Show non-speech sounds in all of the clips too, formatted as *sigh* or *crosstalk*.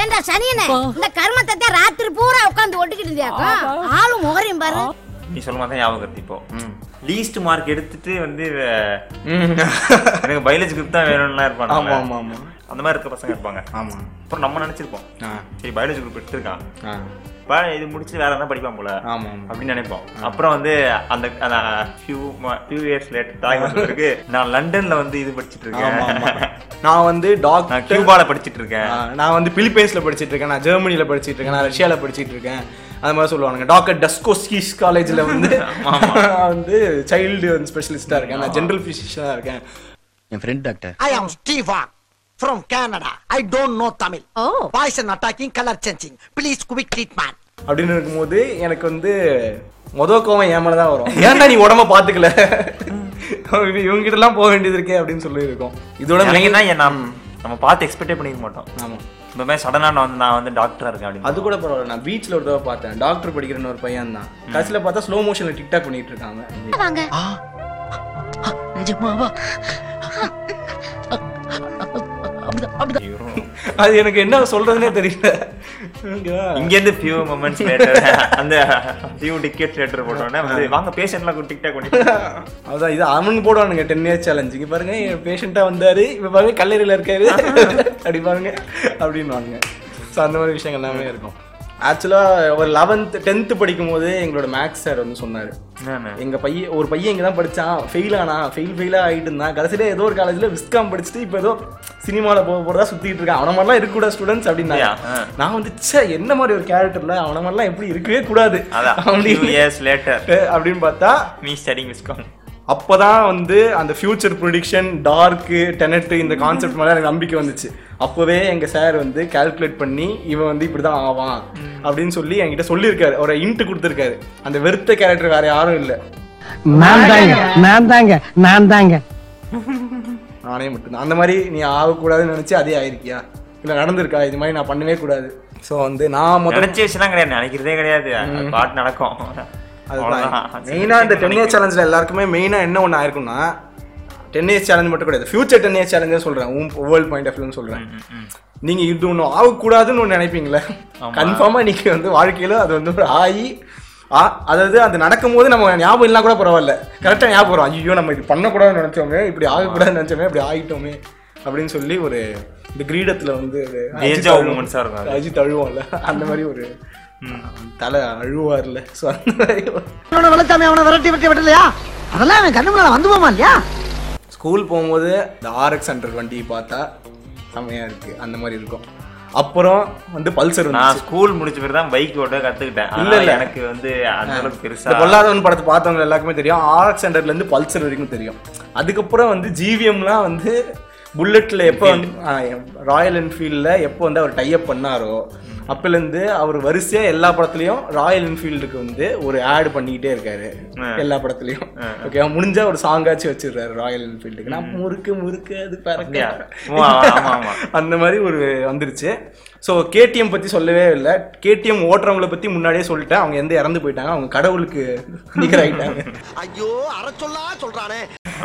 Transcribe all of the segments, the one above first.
ஏண்டா சனியனே இந்த கர்மத்தை ராத்திரி பூரா உட்காந்து ஒட்டிக்கிட்டு இருந்தியாக்கா ஆளும் முகரையும் பாரு. நீ சொல்லும் போது ஞாபகம் இப்போ. லீஸ்ட் மார்க் எடுத்துட்டு வந்து ம். எனக்கு பயாலஜி குரூப் தான் வேணும்லாம் இருப்பாங்க ஆமா ஆமா ஆமா. அந்த மாதிரி இருக்க பசங்க இருப்பாங்க. ஆமா. அப்புறம் நம்ம நினைச்சிருப்போம். சரி பயாலஜி குரூப் எடுத்திருக்கான். இது முடிச்சு வேற என்ன படிப்பான் போல ஆமா ஆமா. அப்படின்னு நினைப்போம். அப்புறம் வந்து அந்த ஃபியூ ஃபியூ இயர்ஸ் லேட்டர் இருக்கு. நான் லண்டன்ல வந்து இது படிச்சிட்டு ஆமா ஆமா. இருக்கேன் நான் வந்து டாக்டர் கியூபால படிச்சிட்டு இருக்கேன். நான் வந்து பிலிப்பைன்ஸ்ல படிச்சிட்டு இருக்கேன். நான் ஜெர்மனில படிச்சிட்டு இருக்கேன். நான் ரஷ்யால படிச்சிட்டு இருக்கேன். அது மாதிரி சொல்லுவாங்க டாக்டர் டஸ்கோஸ்கிஸ் காலேஜ்ல வந்து *laughs* நான் வந்து சைல்டு ஸ்பெஷலிஸ்டா இருக்கேன். நான் ஜெனரல் பிசிஷியனா இருக்கேன். என் friend doctor I am Steve from Canada. I don't know Tamil. Oh. Poison attacking, color changing. Please quick treatment. அப்படின்னு இருக்கும்போது எனக்கு வந்து மொத கோவம் ஏன் மேல தான் வரும். *laughs* ஏன்டா நீ உடம்ப பாத்துக்கல? *laughs* இவங்க கிட்ட எல்லாம் போக வேண்டியது இருக்கே அப்படின்னு சொல்லி இருக்கோம் இதோட எனக்கு main- தான் நம்ம நம்ம பார்த்து எக்ஸ்பெக்டே பண்ணிக்க மாட்டோம். ஆமா. இந்த மாதிரி சடனா நான் வந்து நான் வந்து டாக்டரா இருக்கேன் அப்படின்னு. அது கூட பரவாயில்ல. நான் பீச்ல ஒரு தடவை பார்த்தேன். டாக்டர் படிக்கிறன்னு ஒரு பையன் தான். கடைசியில பார்த்தா ஸ்லோ மோஷன்ல டிக்டாக் பண்ணிட்டு இருக்காங்க. *laughs* அது எனக்கு என்ன சொல்றதுனே தெரியல? இங்க இருந்து ஃபியூ மொமெண்ட்ஸ் லேட்டர் அந்த ஃபியூ டிக்கெட் லேட்டர் போட்டோன்னே வந்து வாங்க பேஷண்ட்லாம் டிக்டாக் பண்ணி அதான் இது அவனுக்கு போடுவானுங்க டென் இயர்ஸ் சேலஞ்ச் இங்க பாருங்க என் பேஷண்டா வந்தாரு. இப்ப பாருங்க கல்லறையில இருக்காரு. *laughs* அப்படி பாருங்க அப்படின்னு ஸோ அந்த மாதிரி விஷயங்கள் எல்லாமே இருக்கும். ஆக்சுவலா ஒரு லெவன்த் டென்த் படிக்கும் போது எங்களோட மேக்ஸ் சார் வந்து சொன்னாரு. என்னன்னு? எங்க பையன் ஒரு பையன் இங்க தான் படிச்சான். ஃபெயில் ஆனா ஃபெயில் ஃபெயிலா ஆயிட்டு இருந்தான். கடைசியில ஏதோ ஒரு காலேஜ்ல விஸ்காம் படிச்சுட்டு இப்போ ஏதோ சினிமால போக போறதா சுத்திட்டு இருக்கான். அவன மாதிரிலாம் இருக்க கூடாது ஸ்டூடெண்ட்ஸ் அப்படின்னா. நான் வந்து ச்சே என்ன மாதிரி ஒரு கேரக்டர்ல அவன மாதிரிலாம் எப்படி இருக்கவே கூடாது? அப்படின்னு அப்படின்னு பார்த்தா மீ ஸ்டடிங் விஸ்காம் அப்பதான் வந்து அந்த ஃபியூச்சர் ப்ரொடிக்ஷன் டார்க்கு டெனட் இந்த கான்செப்ட் மேலே எனக்கு நம்பிக்கை வந்துச்சு. அப்போவே எங்க சார் வந்து கால்குலேட் பண்ணி இவன் வந்து இப்படிதான் ஆவான் அப்படின்னு சொல்லி என்கிட்ட சொல்லியிருக்காரு. ஒரு இன்ட்டு கொடுத்துருக்காரு. அந்த வெறுத்த கேரக்டர் வேற யாரும் இல்லை. நான் தாங்க நான் தாங்க நான் தாங்க. நானே மட்டும்தான். அந்த மாதிரி நீ ஆகக்கூடாதுன்னு நினைச்சு அதே ஆயிருக்கியா? இல்லை நடந்திருக்கா? இது மாதிரி நான் பண்ணவே கூடாது. ஸோ வந்து நான் முதல்ல நினைச்ச விஷயம்லாம் கிடையாது. நினைக்கிறதே கிடையாது. பாட்டு நடக்கும். அதுதான் மெயினாக இந்த டென் இயர்ஸ் சேலஞ்சில் எல்லாருக்குமே மெயினாக என்ன ஒன்று ஆயிருக்கும்னா டென் இயர்ஸ் சேலஞ்ச் மட்டும் கிடையாது. ஃபியூச்சர் டென் இயர்ஸ் சேலஞ்சே சொல்கிறேன் வேர்ல்ட் பாயிண்ட் ஆஃப் வியூன்னு சொல்கிறேன் நீங்கள் இது ஒன்று ஆகக்கூடாதுன்னு ஒன்று நினைப்பீங்களே கன்ஃபார்மாக நீங்கள் வந்து வாழ்க்கையில் அது வந்து ஒரு ஆகி அதாவது அது நடக்கும்போது நம்ம ஞாபகம் இல்லைனா கூட பரவாயில்ல. கரெக்டாக ஞாபகம் வரும். ஐயோ நம்ம இது பண்ணக்கூடாதுன்னு நினச்சோமே இப்படி ஆகக்கூடாதுன்னு நினச்சோமே இப்படி ஆகிட்டோமே அப்படின்னு சொல்லி ஒரு இந்த கிரீடத்தில் வந்து. அஜித் அழுவோம்ல அந்த மாதிரி ஒரு தலை அழுவார்ல ஸோ அந்த வளர்த்தாமே அவனை விரட்டி விரட்டி விடலையா? அதெல்லாம் அவன் கண்ணு முன்னால வந்து போமா இல்லையா? ஸ்கூல் போகும்போது இந்த ஆர்எக்ஸ் ஹண்ட்ரட் வண்டி பார்த்தா செம்மையா இருக்கு அந்த மாதிரி இருக்கும். அப்புறம் வந்து பல்சர் நான் ஸ்கூல் முடிச்ச பிறகு தான் பைக் ஓட்ட கத்துக்கிட்டேன். இல்ல, இல்ல. எனக்கு வந்து அந்த அளவுக்கு இந்த பெருசா பொல்லாதவன் படத்தை பார்த்தவங்க எல்லாருக்குமே தெரியும். ஆர்எக்ஸ் ஹண்ட்ரட்ல இருந்து பல்சர் வரைக்கும் தெரியும். அதுக்கப்புறம் வந்து ஜிவிஎம்லாம் வந்து புல்லட்ல எப்போ வந்து ராயல் என்ஃபீல்டில் எப்போ வந்து அவர் டைப் பண்ணாரோ அப்போலேருந்து அவர் வரிசையா எல்லா படத்துலயும் ராயல் என்ஃபீல்டுக்கு வந்து ஒரு ஆட் பண்ணிக்கிட்டே இருக்காரு. எல்லா படத்துலயும். ஓகே முடிஞ்சா ஒரு சாங்காச்சும் வச்சிடுறாரு ராயல் என்ஃபீல்டுக்கு நான் முறுக்கு முறுக்கு அது பறக்க. அந்த மாதிரி ஒரு வந்துருச்சு. ஸோ கேடிஎம் பற்றி சொல்லவே இல்லை. கேடிஎம் ஓட்டுறவங்கள பற்றி முன்னாடியே சொல்லிட்டேன். அவங்க எந்த இறந்து போயிட்டாங்க அவங்க கடவுளுக்கு நிகராயிட்டாங்க. ஐயோ அரை சொல்லா சொல்றானே.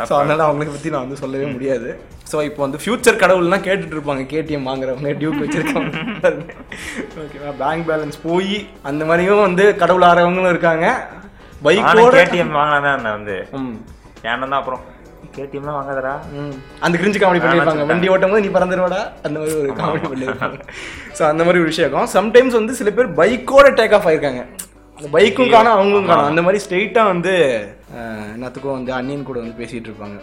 ஸோ அதனால அவங்களை பற்றி நான் வந்து சொல்லவே முடியாது. ஸோ இப்போ வந்து ஃபியூச்சர் கடவுள்லாம் கேட்டுட்டு இருப்பாங்க கேடிஎம் வாங்குறவங்க டியூக் வச்சிருக்கவங்க. ஓகேவா பேங்க் பேலன்ஸ் போய் அந்த மாதிரியும் வந்து கடவுள் ஆறவங்களும் இருக்காங்க. பைக்கோட கேடிஎம் வாங்கினா தான் வந்து. ம். ஏன்னா அப்புறம். கேடிஎம் தான் வாங்காதடா. அந்த கிரிஞ்சு காமெடி பண்ணியிருப்பாங்க. வண்டி ஓட்டும் போது நீ பறந்துருவாடா? அந்த மாதிரி ஒரு காமெடி பண்ணியிருப்பாங்க. ஸோ அந்த மாதிரி ஒரு விஷயம் இருக்கும். சம்டைம்ஸ் வந்து சில பேர் பைக்கோட டேக் ஆஃப் ஆயிருக்காங்க. அந்த பைக்கும் காணும் அவங்களும் காணும். அந்த மாதிரி ஸ்ட்ரெயிட்டாக வந்து அஹ், என்னத்துக்கும் வந்து அண்ணியன் கூட வந்து பேசிட்டு இருப்பாங்க.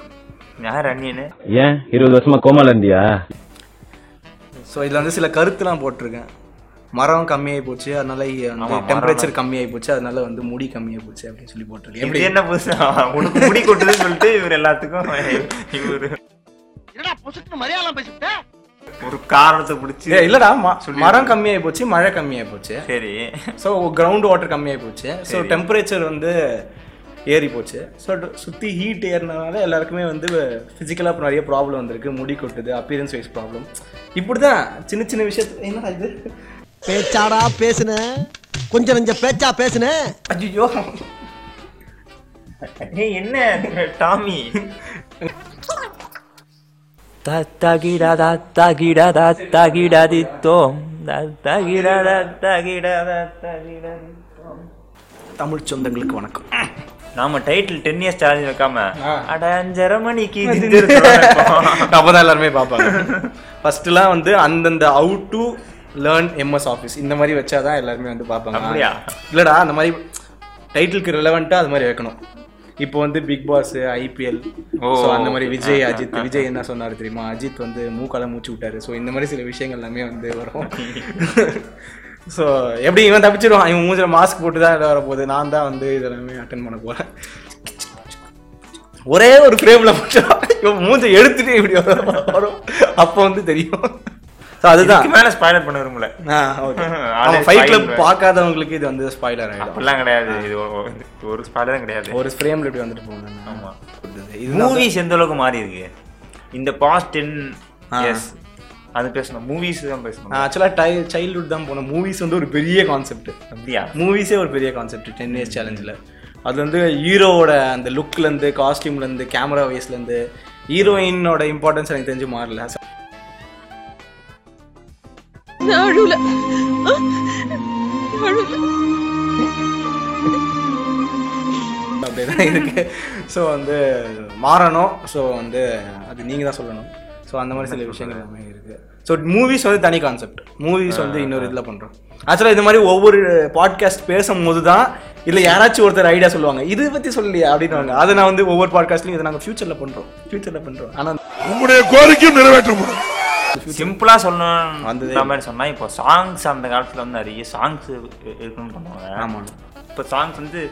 யார் அண்ணியனு ஏன்? இருபது வருஷமா கோமால இருந்தியா? ஸோ இதில் வந்து சில கருத்துலாம் போட்டிருக்கேன். மரம் கம்மியாகி போச்சு அதனால டெம்பரேச்சர் கம்மியாகி போச்சு அதனால வந்து முடி கம்மியாகி போச்சு அப்படின்னு சொல்லி போட்டிருக்கேன். இது எப்படி என்ன புதுசா? உனக்கு முடி கொட்டுதுன்னு சொல்லிட்டு இவர் எல்லாத்துக்கும் இவரு. ஒரு காரணத்தை பிடிச்சி இல்லடா மரம் கம்மியாகி போச்சு மழை கம்மியாகி போச்சு. சரி. ஸோ கிரவுண்ட் வாட்டர் கம்மியாகி போச்சு. ஸோ டெம்பரேச்சர் வந்து ஏறி போச்சு. ஸோ சுற்றி ஹீட் ஏறினதுனால எல்லாருக்குமே வந்து ஃபிசிக்கலாக நிறைய ப்ராப்ளம் வந்திருக்கு. முடி கொட்டுது அப்பியரன்ஸ் வைஸ் ப்ராப்ளம் இப்படி தான் சின்ன சின்ன விஷயத்து என்னடா இது? பேச்சாடா பேசுன. கொஞ்சம் நெஞ்ச பேச்சா பேசுன. ஐயோ என்ன டாமி? தமிழ் சொந்தங்களுக்கு வணக்கம். நாம டைட்டில் டென் இயர்ஸ் சேலஞ்ச் வைக்காம ஆ. அட அஞ்சரை மணிக்கு அப்பதான் எல்லாருமே பார்ப்பாங்க. ஃபர்ஸ்ட்லாம் வந்து அந்தந்த out to learn MS Office இந்த மாதிரி வச்சாதான் எல்லாருமே வந்து பார்ப்பாங்க. அப்படியா? இல்லடா அந்த மாதிரி டைட்டிலுக்கு ரிலவெண்ட்டாக அது மாதிரி வைக்கணும். இப்போ வந்து பிக் பாஸ் ஐபிஎல் ஸோ அந்த மாதிரி. விஜய் அஜித். விஜய் என்ன சொன்னார் தெரியுமா? அஜித் வந்து மூக்கால மூச்சு விட்டாரு. ஸோ இந்த மாதிரி சில விஷயங்கள் எல்லாமே வந்து வரும். *laughs* ஸோ எப்படி இவன் தப்பிச்சிருவான்? இவன் மூஞ்சில மாஸ்க் போட்டு தான் வர போகுது. நான் தான் வந்து இதெல்லாமே அட்டன் பண்ண போறேன். ஒரே ஒரு ஃப்ரேம்ல மட்டும் இவன் மூஞ்ச எடுத்துட்டு இப்படி வரும். அப்போ வந்து தெரியும். ஸோ அதுதான். மேல ஸ்பாய்லர் பண்ண விரும்பல அவன் ஃபைட் கிளப். பார்க்காதவங்களுக்கு இது வந்து ஸ்பாயிலர் ஆகிடும் அப்படிலாம் கிடையாது. இது ஒரு- ஸ்பாய்லரும் கிடையாது. ஒரு ஃப்ரேம்ல இப்படி வந்துட்டு போகணும் ஆமா. இது மூவிஸ் எந்த அளவுக்கு மாறி இருக்கு இந்த பாஸ்ட் டென் ஆ. அது பேசணும். மூவிஸ் தான் பேசணும். ஆக்சுவலாக டை சைல்ட்ஹுட் தான் போனேன் மூவிஸ் வந்து ஒரு பெரிய கான்செப்ட் அப்படியா? மூவிஸே ஒரு பெரிய கான்செப்ட் டென் இயர்ஸ் சேலஞ்சில் அது வந்து ஹீரோவோட அந்த லுக்லேருந்து காஸ்டியூம்லேருந்து கேமரா வைஸ்லேருந்து ஹீரோயினோட இம்பார்ட்டன்ஸ் எனக்கு தெரிஞ்சு மாறல. அழுல அழுல அப்படியே தான் இருக்கு. ஸோ வந்து மாறணும். ஸோ வந்து அது நீங்கள் தான் சொல்லணும். ஸோ அந்த மாதிரி சில விஷயங்கள் ஸோ மூவிஸ் வந்து தனி கான்செப்ட் மூவிஸ் வந்து இன்னொரு இதில் பண்ணுறோம் ஆக்சுவலாக இது மாதிரி ஒவ்வொரு பாட்காஸ்ட் பேசும்போது தான் இல்லை யாராச்சும் ஒருத்தர் ஐடியா சொல்லுவாங்க. இது பற்றி சொல்லலையா? அப்படின்னு அதை நான் வந்து ஒவ்வொரு பாட்காஸ்ட்லையும் இதை நாங்கள் ஃபியூச்சரில் பண்ணுறோம் ஃபியூச்சரில் பண்ணுறோம் ஆனால் உங்களுடைய கோரிக்கையும் நிறைவேற்றப்படும். சிம்பிளா சொல்லணும் அந்த மாதிரி சொன்னா இப்போ சாங்ஸ் அந்த காலத்துல வந்து நிறைய சாங்ஸ் இருக்குன்னு பண்ணுவாங்க. ஆமாம் இப்போ சாங்ஸ் வந்து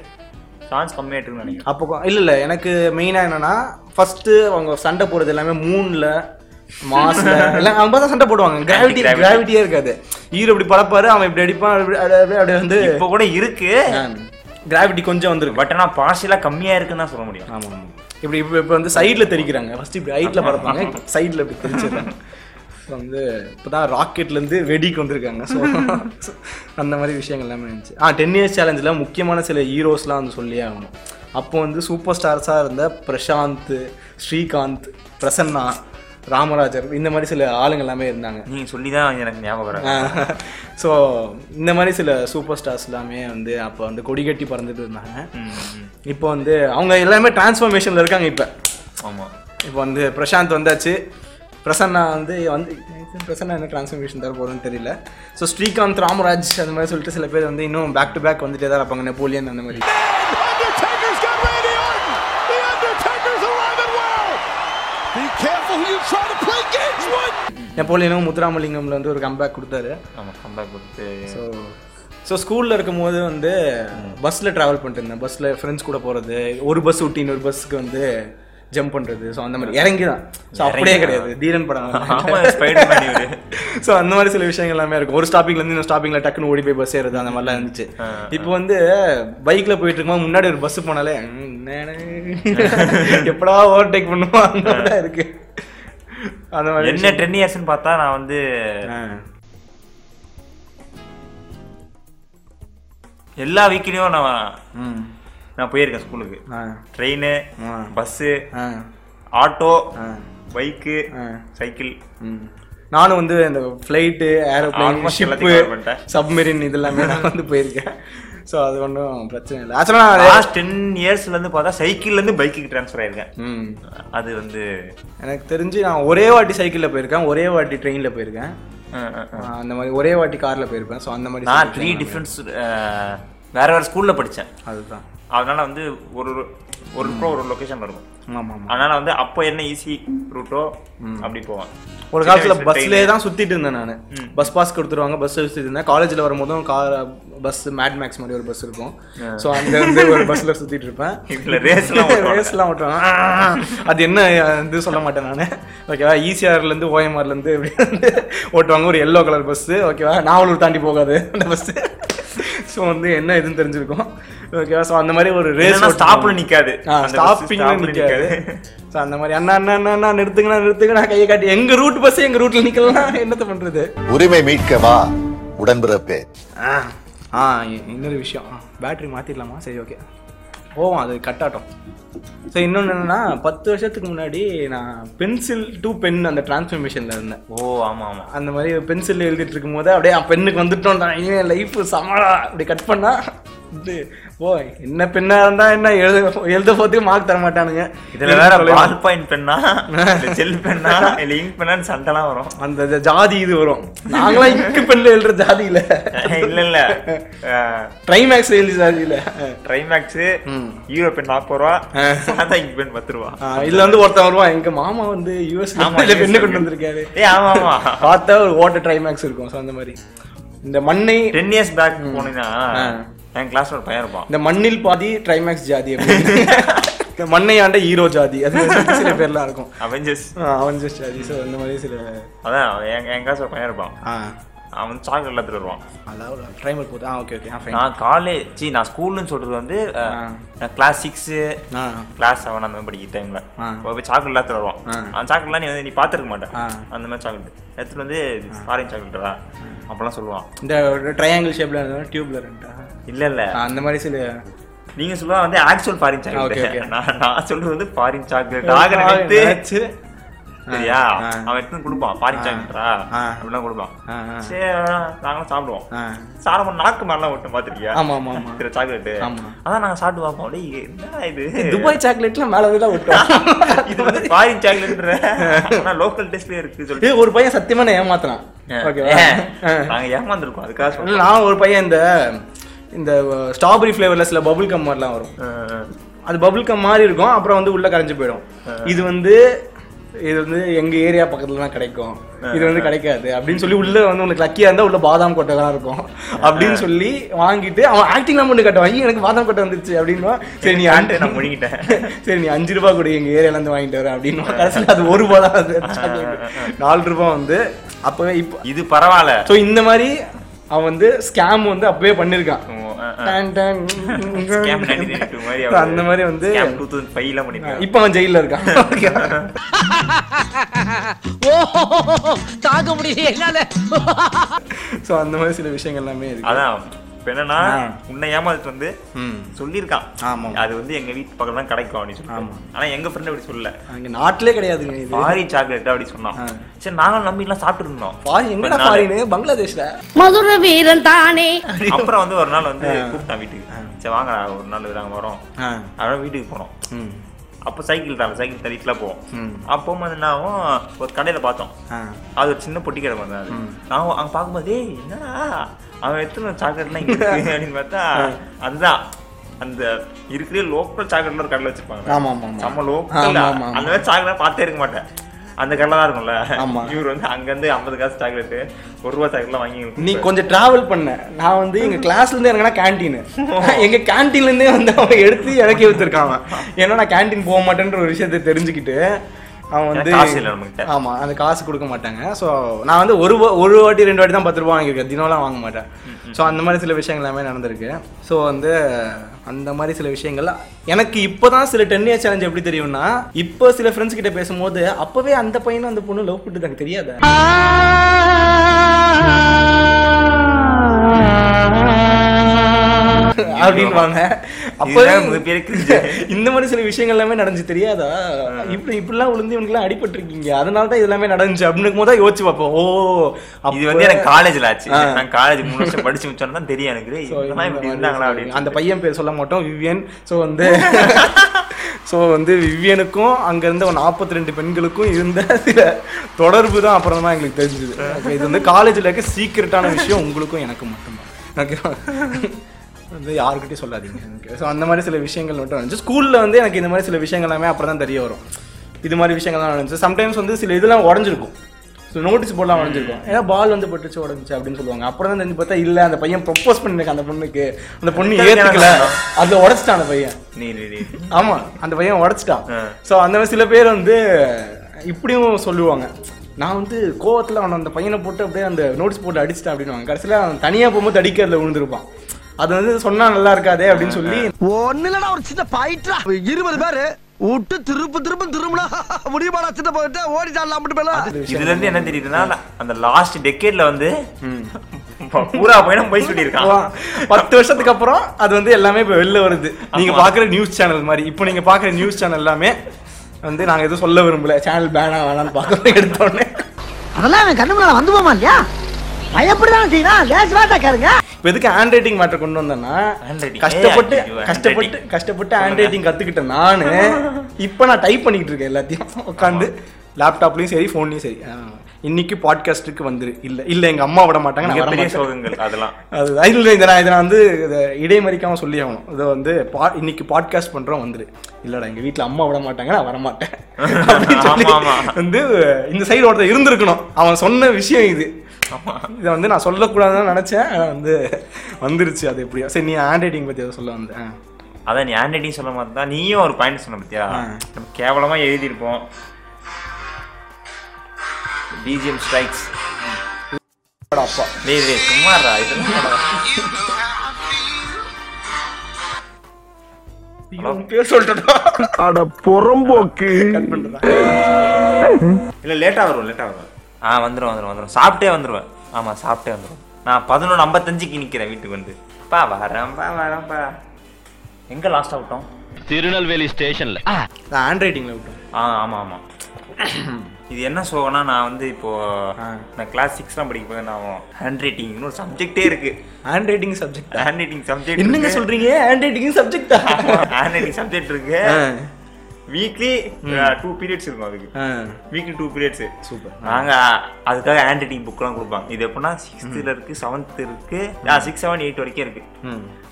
சாங்ஸ் கம்மியாயிட்டு இருக்குன்னு நினைக்கிறேன். அப்போ இல்லை இல்லை. எனக்கு மெயினாக என்னன்னா ஃபர்ஸ்ட் அவங்க சண்டை போடுறது எல்லாமே மூணில் மாஸ்ல *laughs* எல்லாம் அவங்க தான் சண்டை போடுவாங்க. கிராவிட்டி. கிராவிட்டியே இருக்காது. ஹீரோ இப்படி பழப்பாரு அவன் இப்படி அடிப்பான் அப்படி அப்படியே அப்படியே வந்து இப்போ கூட இருக்கு. கிராவிட்டி கொஞ்சம் வந்துருக்கு. பட் ஆனா பார்ஷியலா கம்மியா இருக்குன்னு தான் சொல்ல முடியும். ஆமாம் இப்படி இப்போ இப்போ வந்து சைடில் தெரிக்கிறாங்க. ஃபர்ஸ்ட் இப்படி ஹைட்டில் பறப்பாங்க சைடில் இப்படி தெரிச்சிடுறாங்க வந்து இப்போ தான் ராக்கெட்லேருந்து வெடிக்கு வந்திருக்காங்க. ஸோ அந்த மாதிரி விஷயங்கள் எல்லாமே இருந்துச்சு. ஆ டென் இயர்ஸ் சேலஞ்சில் முக்கியமான சில ஹீரோஸ்லாம் வந்து சொல்லியே ஆகணும். அப்போ வந்து சூப்பர் ஸ்டார்ஸாக இருந்த பிரசாந்த் ஸ்ரீகாந்த் பிரசன்னா ராமராஜர் இந்த மாதிரி சில ஆளுங்க எல்லாமே இருந்தாங்க. நீங்க சொல்லி தான் எனக்கு ஞாபகம் ஸோ *laughs* இந்த மாதிரி சில சூப்பர் ஸ்டார்ஸ் எல்லாமே வந்து அப்போ வந்து கொடி கட்டி பறந்துட்டு இருந்தாங்க. இப்போ வந்து அவங்க எல்லாமே டிரான்ஸ்ஃபர்மேஷனில் இருக்காங்க இப்போ. ஆமா. இப்போ வந்து பிரசாந்த் வந்தாச்சு. பிரசன்னா வந்து வந்து பிரசன்னா என்ன டிரான்ஸ்ஃபர்மேஷன் தர போகிறோன்னு தெரியல. ஸோ ஸ்ரீகாந்த் ராமராஜ் அந்த மாதிரி சொல்லிட்டு சில பேர் வந்து இன்னும் பேக் டு பேக் வந்துட்டே தான் இருப்பாங்க. நெப்போலியன் அந்த மாதிரி. நெப்போலியனும் முத்துராமலிங்கம்ல வந்து ஒரு கம்பேக் கொடுத்தாரு. ஆமா கம்பேக் கொடுத்து. ஸோ ஸோ ஸ்கூலில் இருக்கும்போது வந்து பஸ்ஸில் ட்ராவல் பண்ணிட்டு இருந்தேன். பஸ்ஸில் ஃப்ரெண்ட்ஸ் கூட போகிறது ஒரு பஸ் விட்டு இன்னொரு பஸ்ஸுக்கு வந்து ஜம்ப் பண்ணுறது ஸோ அந்த மாதிரி. இறங்கி தான் ஸோ அப்படியே கிடையாது. தீரன் படம். *laughs* ஆமா ஸ்பைடர்மேன் இவரு. ஸோ அந்த மாதிரி சில விஷயங்கள் எல்லாமே இருக்கும். ஒரு ஸ்டாப்பிங்ல இருந்து இன்னொரு ஸ்டாப்பிங்ல டக்குன்னு ஓடி போய் பஸ் ஏறுது அந்த மாதிரிலாம் இருந்துச்சு. இப்போ வந்து பைக்ல போயிட்டு இருக்கும்போது முன்னாடி ஒரு பஸ் போனாலே *laughs* எப்படா ஓவர்டேக் பண்ணுவோம் அந்த மாதிரி தான் இருக்கு. அந்த மாதிரி என்ன டென் இயர்ஸ்னு பார்த்தா நான் வந்து. எல்லா வீக்லயும் நான் ம். நான் போயிருக்கேன் ஸ்கூலுக்கு. Train. Bus. Auto. Bike. Cycle ம். நானும் வந்து இந்த ஃப்ளைட்டு ஏரோப்ளைன் ஷிப்பு. சப்மெரின் இது எல்லாமே நான் வந்து போயிருக்கேன் ஸோ அது ஒன்றும் பிரச்சனை இல்லை. ஆக்சுவலாக லாஸ்ட் டென் இயர்ஸ்ல இருந்து பார்த்தா சைக்கிள்ல இருந்து பைக்குக்கு ட்ரான்ஸ்ஃபர் ஆயிருக்கேன். ம். அது வந்து எனக்கு தெரிஞ்சு நான் ஒரே வாட்டி சைக்கிளில் போயிருக்கேன் ஒரே வாட்டி ட்ரெயினில் போயிருக்கேன். அந்த மாதிரி ஒரே வாட்டி காரில் போயிருப்பேன். ஸோ அந்த மாதிரி நான் த்ரீ டிஃப்ரெண்ட்ஸ் வேற வேற ஸ்கூல்ல படிச்சேன். அதுதான். அதனால வந்து ஒரு ஒரு- ஒரு லொகேஷன் இருக்கும். அதனால வந்து அப்போ என்ன ஈஸி ரூட்டோ அப்படி போவேன் ஒரு காலத்தில் பஸ்லேயே. தான் சுற்றிட்டு இருந்தேன் நான். பஸ் பாஸ் கொடுத்துருவாங்க பஸ் சுற்றிட்டு இருந்தேன். காலேஜில் வரும்போதும் கார் பஸ் மேட் மேக்ஸ் மாதிரி ஒரு பஸ் இருக்கும். ஸோ அங்கே வந்து ஒரு பஸ்ஸில் சுற்றிட்டு இருப்பேன். ரேஸ்லாம் *laughs* ஓட்டுவாங்க. ரேஸ்லாம் ஓட்டுவாங்க. அது என்ன இது சொல்ல மாட்டேன் நான். ஓகேவா ஈசிஆர்லேருந்து ஓஎம்ஆர்லேருந்து இப்படி வந்து ஓட்டுவாங்க. ஒரு எல்லோ கலர் பஸ்ஸு ஓகேவா நாவலூர் தாண்டி போகாது அந்த பஸ்ஸு ஸோ வந்து என்ன இதுன்னு தெரிஞ்சிருக்கும். ஓகேவா ஸோ அந்த மாதிரி ஒரு ரேஸ் ஸ்டாப்ல நிக்காது. ஸ்டாப்பிங்ல நிக்காது. ஸோ அந்த மாதிரி அண்ணா அண்ணா அண்ணா நிறுத்துங்கண்ணா நிறுத்துங்கண்ணா கையை காட்டி எங்க ரூட் பஸ் எங்க ரூட்ல நிக்கலாம் என்னத்த பண்றது? உரிமை மீட்கவா உடன்பிறப்பே. ஆ இன்னொரு விஷயம். பேட்டரி மாத்திடலாமா? சரி ஓகே போவோம் அது கட்டாட்டம் ஸோ இன்னொன்று என்னன்னா பத்து வருஷத்துக்கு முன்னாடி நான் பென்சில் டு பென் அந்த டிரான்ஸ்ஃபர்மேஷனில் இருந்தேன். ஓ ஆமா ஆமா. அந்த மாதிரி பென்சில் எழுதிட்டு இருக்கும் போது அப்படியே பெண்ணுக்கு வந்துட்டோம்டா இனிமேல் லைஃப் சமாளா அப்படி கட் பண்ணா இது ஓ என்ன பெண்ணா இருந்தா என்ன எழுத எழுத போறதுக்கு மார்க் தர மாட்டானுங்க. இதுல வேற பால் பாயிண்ட் பெண்ணா? ஜெல் பெண்ணா? இல்ல இங்க் பெண்ணான்னு சண்டைலாம் வரும். அந்த ஜாதி இது வரும். நாங்களாம் இங்கு பெண்ல எழுதுற ஜாதி இல்ல இல்ல. இல்ல ட்ரைமேக்ஸ் எழுதி ஜாதி இல்ல ட்ரைமேக்ஸ். ஹீரோ பெண் நாற்பது ரூபா சாதா இங்க் பெண் பத்து ரூபா இதுல வந்து ஒருத்தன் வருவான். எங்க மாமா வந்து யூஎஸ் பெண்ணு கொண்டு வந்திருக்காரு. ஏ ஆமா ஆமா. பார்த்தா ஒரு ஓட்ட ட்ரைமேக்ஸ் இருக்கும். ஸோ அந்த மாதிரி. இந்த மண்ணை டென் இயர்ஸ் பேக் போனீங்கன்னா. என் கிளாஸ்ல ஒரு பையன் இருப்பான். இந்த மண்ணில் பாதி ட்ரைமேக்ஸ் ஜாதி. இந்த மண்ணை ஆண்ட ஹீரோ ஜாதி. அது சில பேர்லாம் இருக்கும். அவெஞ்சர்ஸ் அவன் ஜாதி. ஸோ அந்த மாதிரி சில அதான் என் என் கிளாஸ்ல ஒரு பையன் இருப்பான். அவன் சாக்லேட் எடுத்துட்டு வருவான். அதாவது ட்ரைமர் போகுது ஆ ஓகே ஓகே நான் காலேஜ் நான் ஸ்கூல்னு சொல்றது வந்து நான் கிளாஸ் சிக்ஸ் கிளாஸ் செவன் அந்த மாதிரி படிக்கிற டைம்ல. போய் சாக்லேட் எடுத்துட்டு வருவான். அந்த சாக்லேட்லாம் நீ வந்து நீ பார்த்துருக்க மாட்டேன். அந்த மாதிரி சாக்லேட் எடுத்துட்டு வந்து ஃபாரின் சாக்லேட்டா அப்பெல்லாம் சொல்லுவான். இந்த ட்ரையாங்கிள் ஷேப்ல டியூப்ல ரெண்டா இல்ல இல்ல. அந்த மாதிரி சில நீங்க சொல்லுவா வந்து ஆக்சுவல் ஃபாரின். சாக்லேட் நான் நான் சொல்றது வந்து ஃபாரின் சாக்லேட் ஆக நினைச்சு. சரியா. அவன் எடுத்து கொடுப்பான். ஃபாரின் சாக்லேட்டா. அப்படிலாம் கொடுப்பான். சரி நாங்களும் சாப்பிடுவோம். ஆ. சாப்பிடும் நாக்கு மாதிரிலாம் விட்டு பாத்திருக்கியா? ஆமா, ஆமா, ஆமா. அதான் நாங்க சாப்பிட்டு பார்ப்போம். அப்படியே என்ன இது? துபாய் சாக்லேட்ல மேல தான் விட்டோம் *laughs* இது வந்து ஃபாரின் சாக்லேட்ன்ற ஆனா லோக்கல் டேஸ்ட்லயே இருக்கு சொல்லிட்டு. ஒரு பையன் சத்தியமா நான் ஏமாத்துறான். ஓகேவா. நாங்க ஏமாந்துருக்கோம். அதுக்காக நான் ஒரு பையன் இந்த இந்த ஸ்ட்ராபெரி ஃப்ளேவர்ல சில பபுள் கம் மாதிரிலாம் வரும். அது பபுள் கம் மாதிரி இருக்கும் அப்புறம் வந்து உள்ள கரைஞ்சு போயிடும். இது வந்து இது வந்து எங்க ஏரியா பக்கத்துல தான் கிடைக்கும் இது வந்து கிடைக்காது. அப்படின்னு சொல்லி உள்ள வந்து உனக்கு லக்கியா இருந்தா உள்ள பாதாம் கொட்டை தான் இருக்கும். அப்படின்னு சொல்லி வாங்கிட்டு அவன் ஆக்டிங்லாம் பண்ணி கட்டுவான். ஐயோ எனக்கு பாதாம் கொட்டை வந்துருச்சு அப்படின்னு சரி நீ ஆண்டு நான் முழுங்கிட்டேன். *laughs* சரி நீ அஞ்சு ரூபாய் கொடு எங்க ஏரியால இருந்து வாங்கிட்டு வரேன் அப்படின்னு கடைசியில் அது ஒரு ரூபாய் தான். நாலு ரூபாய் வந்து அப்பவே இப்போ இது பரவாயில்ல. ஸோ இந்த மாதிரி அவன் வந்து ஸ்கேம் வந்து அப்பவே பண்ணிருக்கான். ஓ, ஆ, ஆ. Done done. Scam 1992 மாதிரி So, அந்த மாதிரி வந்து Scam 2005 ல பண்ணிருக்காங்க. இப்ப அவன் ஜெயில இருக்கான். தாங்க முடியல என்னால. ஸோ அந்த மாதிரி சில விஷயங்கள் எல்லாமே இருக்கு. அதான். இப்ப என்னன்னா. உன்னை ஏமாத்திட்டு வந்து ம். சொல்லியிருக்கான் ஆமா. அது வந்து எங்க வீட்டு பக்கம் தான் கிடைக்கும் அப்படின்னு சொல்லி ஆனா எங்க ஃப்ரெண்ட் அப்படி சொல்லல அங்க நாட்டிலே கிடையாதுங்க இது ஃபாரின் சாக்லேட் அப்படி சொன்னான் ஆ. சரி நாங்களும் நம்பி எல்லாம் சாப்பிட்டு இருந்தோம் ஃபாரின் எங்கடா. ஃபாரின் பங்களாதேஷ்ல மதுர வீரன் தானே அப்புறம் வந்து ஒரு நாள் வந்து கூப்பிட்டான் வீட்டுக்கு சரி வாங்க ஒரு நாள் நாங்க வரோம். அப்புறம் வீட்டுக்கு போனோம் ம். அப்போ சைக்கிள் தான் சைக்கிள் தள்ளிட்டுலாம் போவோம். அப்போ வந்து என்ன ஆகும்? ஒரு கடையில பார்த்தோம். அது ஒரு சின்ன பொட்டி கடை மாதிரி அது. நான் அங்க பார்க்கும்போது "ஏய், என்னடா? அவன் எத்தனை சாக்லேட்லாம் இங்க *laughs* அப்படின்னு பார்த்தா அதுதான். அந்த இருக்கிற லோக்கல் சாக்லேட்ல ஒரு கடையில் வச்சிருப்பாங்க. நம்ம லோக்கல். அந்த மாதிரி சாக்லேட் பார்த்தே இருக்க மாட்டேன். அந்த கடையில் தான் இருக்கும்ல ஆமா. இவர் வந்து அங்கேருந்து ஐம்பது காசு சாக்லேட் ஒரு ரூபா சாக்லேட்லாம் வாங்கி நீ கொஞ்சம் டிராவல் பண்ண நான் வந்து எங்க கிளாஸ்ல இருந்து இறங்கினா கேன்டீன் *laughs* எங்க கேன்டீன்ல இருந்தே வந்து அவன் எடுத்து இறக்கி வச்சிருக்கான். ஏன்னா நான் கேன்டீன் போக மாட்டேன்ற ஒரு விஷயத்தை தெரிஞ்சுக்கிட்டு அவன் வந்து காசு இல்லை நம்மகிட்ட. ஆமா அந்த காசு கொடுக்க மாட்டாங்க. ஸோ நான் வந்து ஒரு வா- ஒரு வாட்டி ரெண்டு வாட்டி தான் பத்து ரூபா வாங்கியிருக்கேன். தினம்லாம் வாங்க மாட்டேன். ஸோ அந்த மாதிரி சில விஷயங்கள் எல்லாமே நடந்திருக்கு. ஸோ வந்து அந்த மாதிரி சில விஷயங்கள் எனக்கு இப்போதான் சில டென் இயர்ஸ் சேலஞ்ச் எப்படி தெரியும்னா இப்போ சில ஃப்ரெண்ட்ஸ் கிட்ட பேசும்போது அப்பவே அந்த பையனும் அந்த பொண்ணு லவ் பண்ணிட்டு எனக்கு தெரியாத. அப்படின்வாங்க *laughs* இந்த மாதிரி சில விஷயங்கள் எல்லாமே நடந்துச்சு தெரியாதா? இப்படி இப்படிலாம் விழுந்து இவனுக்குலாம் அடிபட்டிருக்கீங்க. அதனால தான் இது எல்லாமே நடந்துச்சு. அப்படின்னு போது யோசிச்சு பார்ப்போம். ஓ இது வந்து எனக்கு காலேஜ்ல ஆச்சு. நான் காலேஜ் மூணு வருஷம் படிச்சு முடிச்சோன்னு தான் தெரியும் எனக்கு. இதெல்லாம் அந்த பையன் பேர் சொல்ல மாட்டோம் விவியன். ஸோ வந்து *laughs* ஸோ வந்து விவியனுக்கும் அங்க இருந்த ஒரு நாற்பத்தி ரெண்டு பெண்களுக்கும் இருந்த சில தொடர்பு தான் அப்புறம் தான் எங்களுக்கு தெரிஞ்சது. இது வந்து காலேஜில் இருக்க சீக்கிரட்டான விஷயம் உங்களுக்கும் எனக்கும் மட்டும்தான். ஓகேவா வந்து யாருக்கிட்டையும் சொல்லாதீங்க. ஓகே ஸோ அந்த மாதிரி சில விஷயங்கள் மட்டும் இருந்துச்சு ஸ்கூலில் வந்து எனக்கு இந்த மாதிரி சில விஷயங்கள் எல்லாமே அப்புறம் தான் தெரிய வரும். இது மாதிரி விஷயங்கள்லாம் நடந்துச்சு. சம்டைம்ஸ் வந்து சில இதெல்லாம் உடஞ்சிருக்கும். So notice போர்ட்லாம் உடஞ்சிருக்கும். ஏன்னா பால் வந்து பட்டுச்சு உடஞ்சிச்சு அப்படின்னு சொல்லுவாங்க. அப்புறம் தான் தெரிஞ்சு பார்த்தா இல்லை அந்த பையன் ப்ரொப்போஸ் பண்ணிருக்க அந்த பொண்ணுக்கு. அந்த பொண்ணு ஏற்றுக்கல அதில் உடச்சிட்டான் அந்த பையன். நீ நீ நீ. ஆமா அந்த பையன் உடச்சிட்டான். ஸோ அந்த மாதிரி சில பேர் வந்து இப்படியும் சொல்லுவாங்க. நான் வந்து கோவத்தில் அவன் அந்த பையனை போட்டு அப்படியே அந்த நோட்டீஸ் போட்டு அடிச்சிட்டேன் அப்படின்னு கடைசியில் அவன் தனியாக போகும்போது அடிக்கிறதுல விழுந்திருப்பான். அது வந்து சொன்னா நல்லா இருக்காதே அப்படின்னு சொல்லி ஒண்ணு இல்லடா ஒரு சின்ன பயிற்றா இருபது பேரு விட்டு திருப்பு திரும்ப திரும்பினா முடியுமாடா சின்ன போயிட்டு போல சில விஷயம். இதுல இருந்து என்ன தெரியுதுன்னா அந்த லாஸ்ட் டெக்கேட்ல வந்து பூரா பையனும் போய் சொல்லியிருக்கான். பத்து வருஷத்துக்கு அப்புறம் அது வந்து எல்லாமே இப்போ வெளில வருது. நீங்க பாக்குற நியூஸ் சேனல் மாதிரி. இப்போ நீங்க பாக்குற நியூஸ் சேனல் எல்லாமே வந்து நாங்க எதுவும் சொல்ல விரும்பல. சேனல் பேனா வேணாம்னு பார்க்கறது எடுத்தோடனே அதெல்லாம் கண்ணு முன்னால வந்து போமா இல்லையா? பயப்படதான் செய்யலாம் லேஸ் வாட்டா கேளுங்க. இப்போ எதுக்கு ஹேண்ட் ரைட்டிங் மேட்டர் கொண்டு வந்தேன்னா. கஷ்டப்பட்டு கஷ்டப்பட்டு. கஷ்டப்பட்டு ஹேண்ட் ரைட்டிங் கத்துக்கிட்டேன் நானு. இப்போ நான் டைப் பண்ணிக்கிட்டு இருக்கேன் எல்லாத்தையும். உட்காந்து லேப்டாப்லயும் சரி ஃபோன்லயும் சரி. இன்னைக்கு பாட்காஸ்ட்டுக்கு வந்துரு. இல்ல இல்ல எங்க அம்மா விட மாட்டாங்க நான். சோகங்கள் அதெல்லாம். அது இல்லை இதை நான் இதை நான் வந்து இதை இடைமறிக்காம சொல்லி ஆகணும். இதை வந்து பா இன்னைக்கு பாட்காஸ்ட் பண்றோம் வந்துரு. இல்லடா எங்க வீட்ல அம்மா விட மாட்டாங்க நான் வர மாட்டேன் *laughs* அப்படின்னு சொல்லி ஆமா, ஆமா. வந்து இந்த சைடு ஒருத்தர் இருந்திருக்கணும். அவன் சொன்ன விஷயம் இது. இதை வந்து நான் சொல்லக்கூடாதுன்னு நினைச்சேன். வந்து வந்துருச்சு. அது எப்படியோ. சரி நீ ஹேண்ட் ரைட்டிங் பத்தி எதை சொல்ல வந்த. ஆ. அதான் நீ ஹேண்ட் ரைட்டிங் சொல்ல மாதிரி தான் நீயும் ஒரு பாயிண்ட் சொன்ன பத்தியா. நம்ம கேவலமா எழுதியிருப்போம். பிஜிஎம் ஸ்ட்ரைக்ஸ் அப்பா? டேய் டேய் சும்மாடா. இதெல்லாம் பேர் சொல்லிட்டா அட புறம்போக்கு. இல்ல லேட்டா வரும் லேட்டா வரும் ஆ வந்துரும் வந்துரும் வந்துரும். சாப்பிட்டே வந்துருவேன். ஆமா சாப்பிட்டே வந்துரும் நான் பதினொன்று ஐம்பத்தஞ்சுக்கு நிக்கிறேன் வீட்டுக்கு வந்து. பா வரேன்பா வரேன்பா எங்க லாஸ்ட் விட்டோம்? திருநெல்வேலி ஸ்டேஷன்ல. நான் ஹேண்ட் ரைட்டிங்ல விட்டேன். ஆ ஆமா ஆமா. இது என்ன சோகனா நான் வந்து இப்போ. நான் கிளாஸ் சிக்ஸ்லாம் படிக்க போது நான் ஹேண்ட் ரைட்டிங்னு ஒரு சப்ஜெக்டே இருக்கு. Hand writing subject hand writing subject என்னங்க சொல்றீங்க? ஹேண்ட் ரைட்டிங் சப்ஜெக்டா ஹேண்ட் ரைட்டிங் சப்ஜெக்ட் இருக்கு வீக்லி டூ பீரியட்ஸ் இருக்கும் அதுக்கு. Weekly two periods Super. நாங்க அதுக்காக ஹேண்ட் ரைட்டிங் புக்லாம் கொடுப்பாங்க. இது எப்படின்னா சிக்ஸ்த்தில் இருக்கு செவன்த் இருக்கு. சிக்ஸ் செவன் எயிட் வரைக்கும் இருக்கு.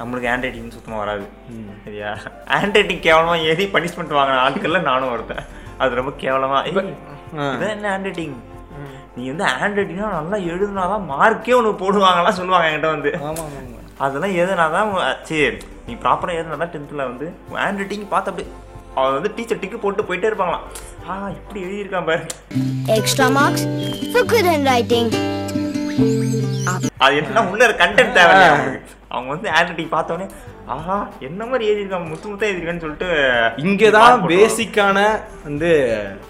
நம்மளுக்கு ஹேண்ட் ரைட்டிங் சுத்தமாக வராது. சரியா? ஹேண்ட் ரைட்டிங் கேவலமா எழுதி பனிஷ்மெண்ட் வாங்கின ஆட்கள்ல நானும் ஒருத்தன். அது ரொம்ப கேவலமா. இதான் என்ன ஹேண்ட் ரைட்டிங் நீ வந்து ஹேண்ட் ரைட்டிங்னா நல்லா எழுதுனாதான் மார்க்கே உனக்கு போடுவாங்கலாம் சொல்லுவாங்க என்கிட்ட வந்து. அதெல்லாம் எதுனாதான் சரி நீ ப்ராப்பராக எதுனா தான் டென்த்தில் வந்து ஹேண்ட் ரைட்டிங் பார்த்து அப்படி அவன் வந்து டீச்சர் டிக்கு போட்டு போயிட்டே இருப்பாங்களாம் ஆ இப்படி எழுதியிருக்கான் பாரு Extra marks for good handwriting. அது என்ன உள்ள கண்டென்ட் தேவை. அவங்க வந்து ஹேண்ட் ரைட்டிங் பார்த்தோன்னே ஆஹா என்ன மாதிரி எழுதியிருக்கான் முத்து முத்தா எழுதியிருக்கான்னு சொல்லிட்டு இங்கே தான். பேசிக்கான வந்து